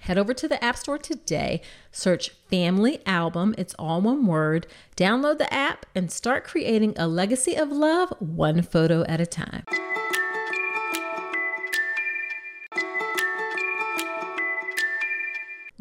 Head over to the App Store today, search Family Album, it's all one word, download the app, and start creating a legacy of love one photo at a time.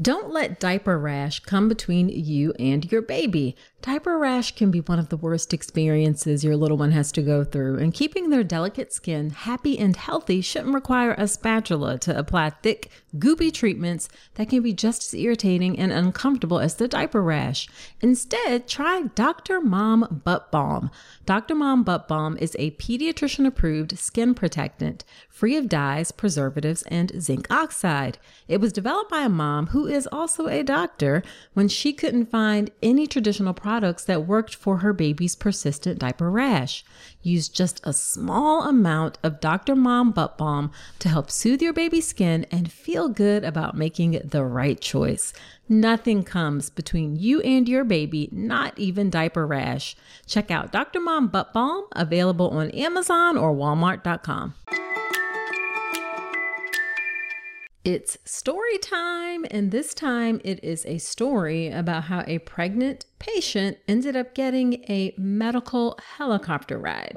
Don't let diaper rash come between you and your baby. Diaper rash can be one of the worst experiences your little one has to go through, and keeping their delicate skin happy and healthy shouldn't require a spatula to apply thick, goopy treatments that can be just as irritating and uncomfortable as the diaper rash. Instead, try Dr. Mom Butt Balm. Dr. Mom Butt Balm is a pediatrician approved skin protectant free of dyes, preservatives, and zinc oxide. It was developed by a mom who is also a doctor when she couldn't find any traditional products that worked for her baby's persistent diaper rash. Use just a small amount of Dr. Mom Butt Balm to help soothe your baby's skin and feel good about making the right choice. Nothing comes between you and your baby, not even diaper rash. Check out Dr. Mom Butt Balm, available on Amazon or Walmart.com. It's story time, and this time it is a story about how a pregnant patient ended up getting a medical helicopter ride.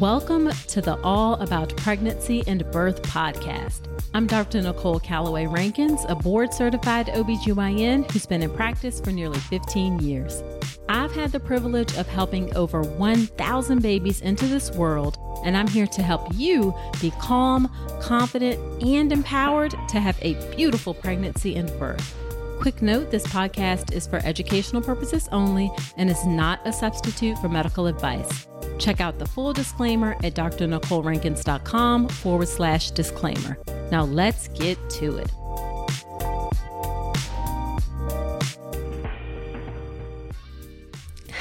Welcome to the All About Pregnancy and Birth podcast. I'm Dr. Nicole Calloway Rankins, a board certified OBGYN who's been in practice for nearly 15 years. I've had the privilege of helping over 1,000 babies into this world, and I'm here to help you be calm, confident, and empowered to have a beautiful pregnancy and birth. Quick note this podcast is for educational purposes only and is not a substitute for medical advice. Check out the full disclaimer at drnicolerankins.com forward slash disclaimer. Now let's get to it.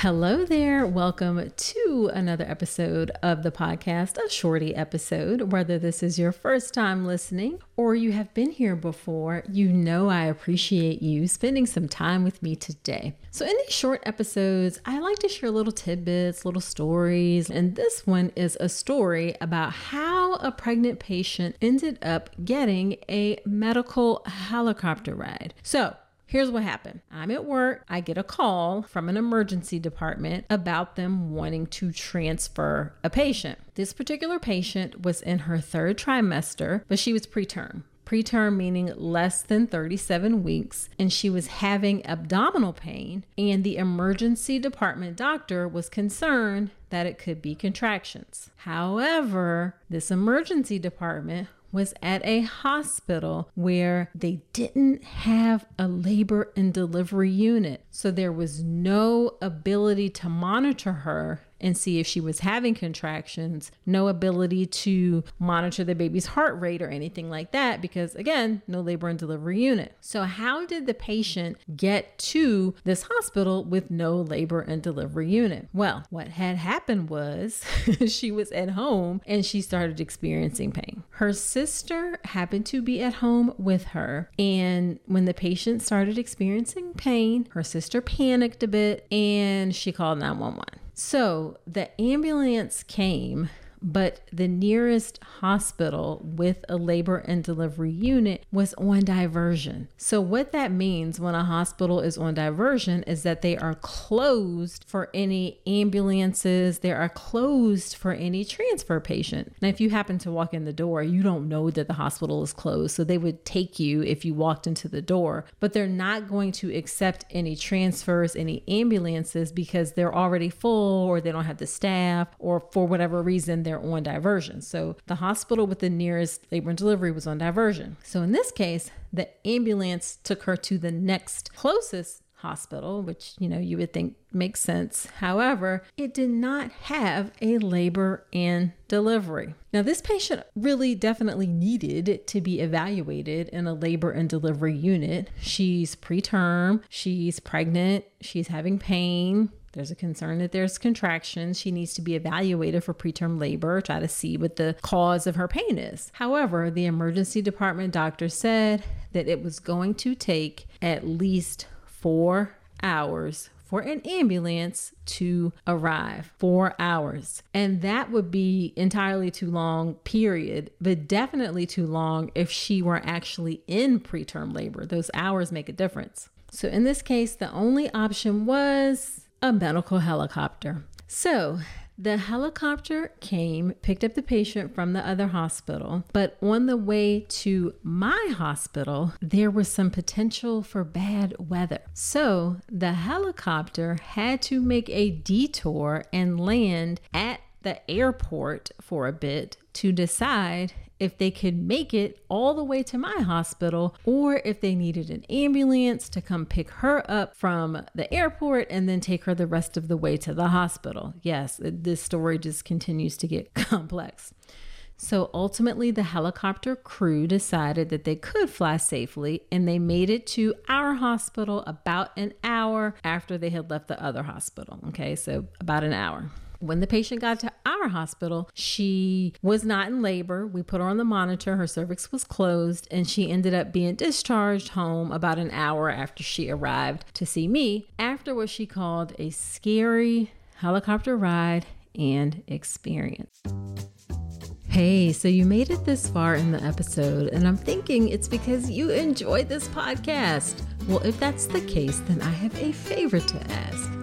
Hello there. Welcome to another episode of the podcast, a shorty episode. Whether this is your first time listening or you have been here before, you know I appreciate you spending some time with me today. So, in these short episodes, I like to share little tidbits, little stories, and this one is a story about how a pregnant patient ended up getting a medical helicopter ride. So, Here's what happened I'm at work. I get a call from an emergency department about them wanting to transfer a patient. This particular patient was in her third trimester, but she was preterm. Preterm meaning less than 37 weeks, and she was having abdominal pain. And the emergency department doctor was concerned that it could be contractions. However, this emergency department was at a hospital where they didn't have a labor and delivery unit. So there was no ability to monitor her and see if she was having contractions, no ability to monitor the baby's heart rate or anything like that because, again, no labor and delivery unit. So, how did the patient get to this hospital with no labor and delivery unit? Well, what had happened? was she was at home and she started experiencing pain. Her sister happened to be at home with her. And when the patient started experiencing pain, her sister panicked a bit and she called 911. So the ambulance came but the nearest hospital with a labor and delivery unit was on diversion. So, what that means when a hospital is on diversion is that they are closed for any ambulances, they are closed for any transfer patient. Now, if you happen to walk in the door, you don't know that the hospital is closed. So, they would take you if you walked into the door, but they're not going to accept any transfers, any ambulances because they're already full or they don't have the staff or for whatever reason they're they're on diversion. So the hospital with the nearest labor and delivery was on diversion. So in this case, the ambulance took her to the next closest hospital, which, you know, you would think makes sense. However, it did not have a labor and delivery. Now, this patient really definitely needed to be evaluated in a labor and delivery unit. She's preterm, she's pregnant, she's having pain. There's a concern that there's contractions. She needs to be evaluated for preterm labor, try to see what the cause of her pain is. However, the emergency department doctor said that it was going to take at least four hours for an ambulance to arrive. Four hours. And that would be entirely too long, period, but definitely too long if she were actually in preterm labor. Those hours make a difference. So in this case, the only option was a medical helicopter. So, the helicopter came, picked up the patient from the other hospital, but on the way to my hospital, there was some potential for bad weather. So the helicopter had to make a detour and land at the airport for a bit to decide if they could make it all the way to my hospital or if they needed an ambulance to come pick her up from the airport and then take her the rest of the way to the hospital. Yes, this story just continues to get complex. So ultimately, the helicopter crew decided that they could fly safely and they made it to our hospital about an hour after they had left the other hospital. Okay, so about an hour. When the patient got to our hospital, she was not in labor. We put her on the monitor. Her cervix was closed, and she ended up being discharged home about an hour after she arrived to see me after what she called a scary helicopter ride and experience. Hey, so you made it this far in the episode, and I'm thinking it's because you enjoyed this podcast. Well, if that's the case, then I have a favor to ask.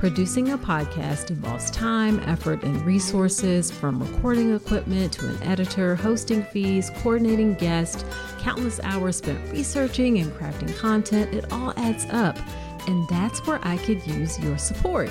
producing a podcast involves time, effort, and resources from recording equipment to an editor, hosting fees, coordinating guests countless hours spent researching and crafting content, it all adds up. And that's where I could use your support.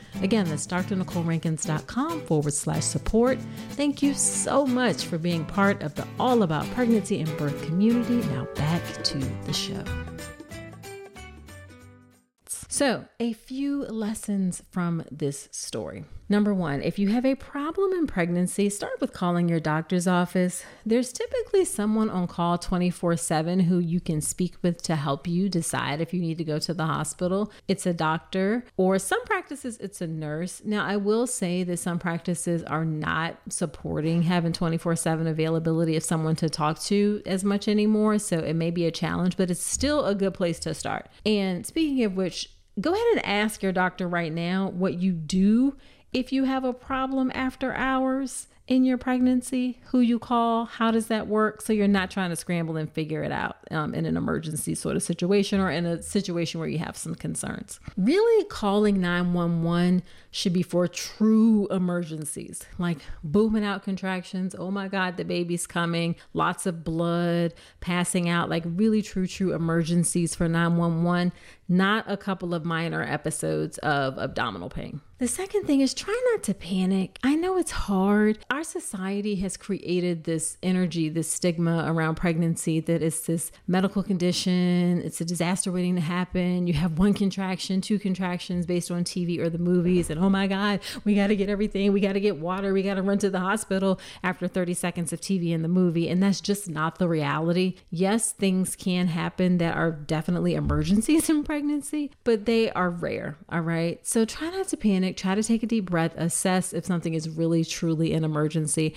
Again, that's drnicolerankins.com forward slash support. Thank you so much for being part of the All About Pregnancy and Birth community. Now back to the show. So, a few lessons from this story. Number one, if you have a problem in pregnancy, start with calling your doctor's office. There's typically someone on call 24 7 who you can speak with to help you decide if you need to go to the hospital. It's a doctor, or some practices, it's a nurse. Now, I will say that some practices are not supporting having 24 7 availability of someone to talk to as much anymore. So it may be a challenge, but it's still a good place to start. And speaking of which, go ahead and ask your doctor right now what you do if you have a problem after hours in your pregnancy, who you call, how does that work? So you're not trying to scramble and figure it out um, in an emergency sort of situation or in a situation where you have some concerns. Really, calling 911 should be for true emergencies like booming out contractions. Oh my God, the baby's coming, lots of blood, passing out, like really true, true emergencies for 911, not a couple of minor episodes of abdominal pain. The second thing is try not to panic. I know it's hard. Society has created this energy, this stigma around pregnancy that it's this medical condition, it's a disaster waiting to happen. You have one contraction, two contractions based on TV or the movies, and oh my God, we got to get everything. We got to get water. We got to run to the hospital after 30 seconds of TV in the movie. And that's just not the reality. Yes, things can happen that are definitely emergencies in pregnancy, but they are rare. All right. So try not to panic. Try to take a deep breath, assess if something is really, truly an emergency.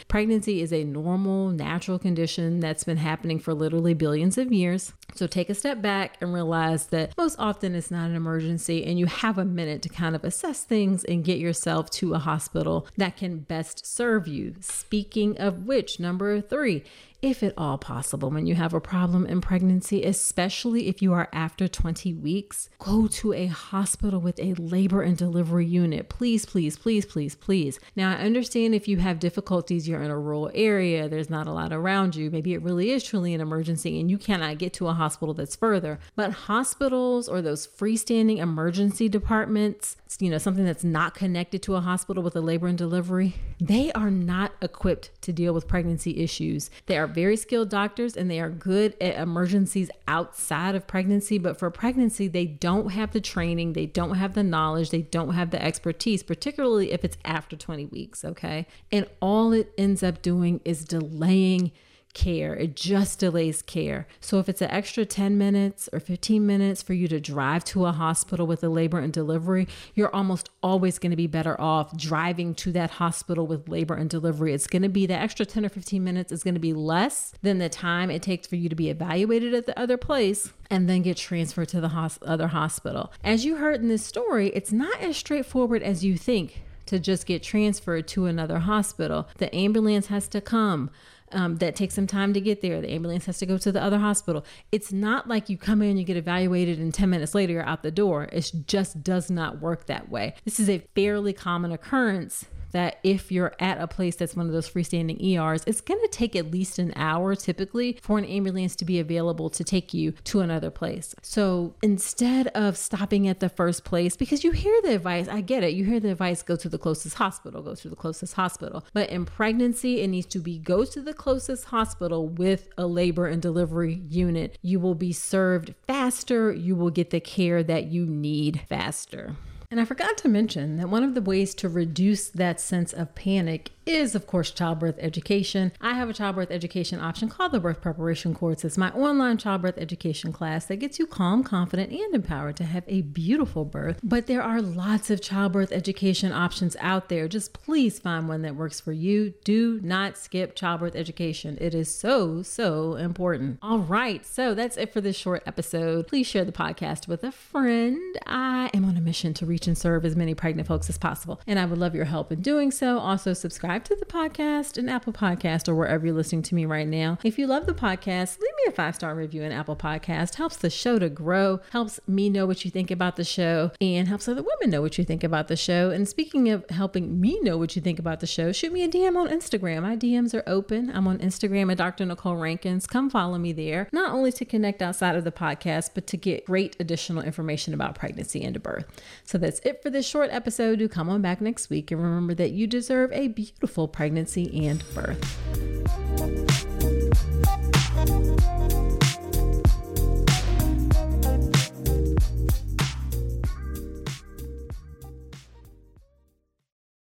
Pregnancy is a normal, natural condition that's been happening for literally billions of years. So take a step back and realize that most often it's not an emergency and you have a minute to kind of assess things and get yourself to a hospital that can best serve you. Speaking of which, number three, if at all possible, when you have a problem in pregnancy, especially if you are after 20 weeks, go to a hospital with a labor and delivery unit. Please, please, please, please, please. Now, I understand if you have difficulties, you're in a rural area, there's not a lot around you. Maybe it really is truly an emergency and you cannot get to a hospital that's further. But hospitals or those freestanding emergency departments, you know, something that's not connected to a hospital with a labor and delivery, they are not equipped to deal with pregnancy issues. They are very skilled doctors and they are good at emergencies outside of pregnancy, but for pregnancy, they don't have the training, they don't have the knowledge, they don't have the expertise, particularly if it's after 20 weeks, okay? And all it ends up doing is delaying care. It just delays care. So if it's an extra 10 minutes or 15 minutes for you to drive to a hospital with a labor and delivery, you're almost always going to be better off driving to that hospital with labor and delivery. It's going to be the extra 10 or 15 minutes is going to be less than the time it takes for you to be evaluated at the other place and then get transferred to the other hospital. As you heard in this story, it's not as straightforward as you think to just get transferred to another hospital. The ambulance has to come um, that takes some time to get there. The ambulance has to go to the other hospital. It's not like you come in, you get evaluated, and 10 minutes later you're out the door. It just does not work that way. This is a fairly common occurrence that if you're at a place that's one of those freestanding ERs, it's going to take at least an hour typically for an ambulance to be available to take you to another place. So instead of stopping at the first place, because you hear the advice, I get it, you hear the advice go to the closest hospital, go to the closest hospital. But in pregnancy, it needs to be go to the closest hospital with a labor and delivery unit. You will be served faster, you will get the care that you need faster. And I forgot to mention that one of the ways to reduce that sense of panic is, of course, childbirth education. I have a childbirth education option called the Birth Preparation Course. It's my online childbirth education class that gets you calm, confident, and empowered to have a beautiful birth. But there are lots of childbirth education options out there. Just please find one that works for you. Do not skip childbirth education, it is so, so important. All right, so that's it for this short episode. Please share the podcast with a friend. I am on a mission to reach and serve as many pregnant folks as possible, and I would love your help in doing so. Also, subscribe subscribe to the podcast in Apple Podcast or wherever you're listening to me right now. If you love the podcast, leave me a five star review in Apple Podcast. Helps the show to grow, helps me know what you think about the show, and helps other women know what you think about the show. And speaking of helping me know what you think about the show, shoot me a DM on Instagram. My DMs are open. I'm on Instagram at Dr. Nicole Rankins. Come follow me there, not only to connect outside of the podcast, but to get great additional information about pregnancy and birth. So that's it for this short episode. Do come on back next week and remember that you deserve a beautiful beautiful pregnancy and birth.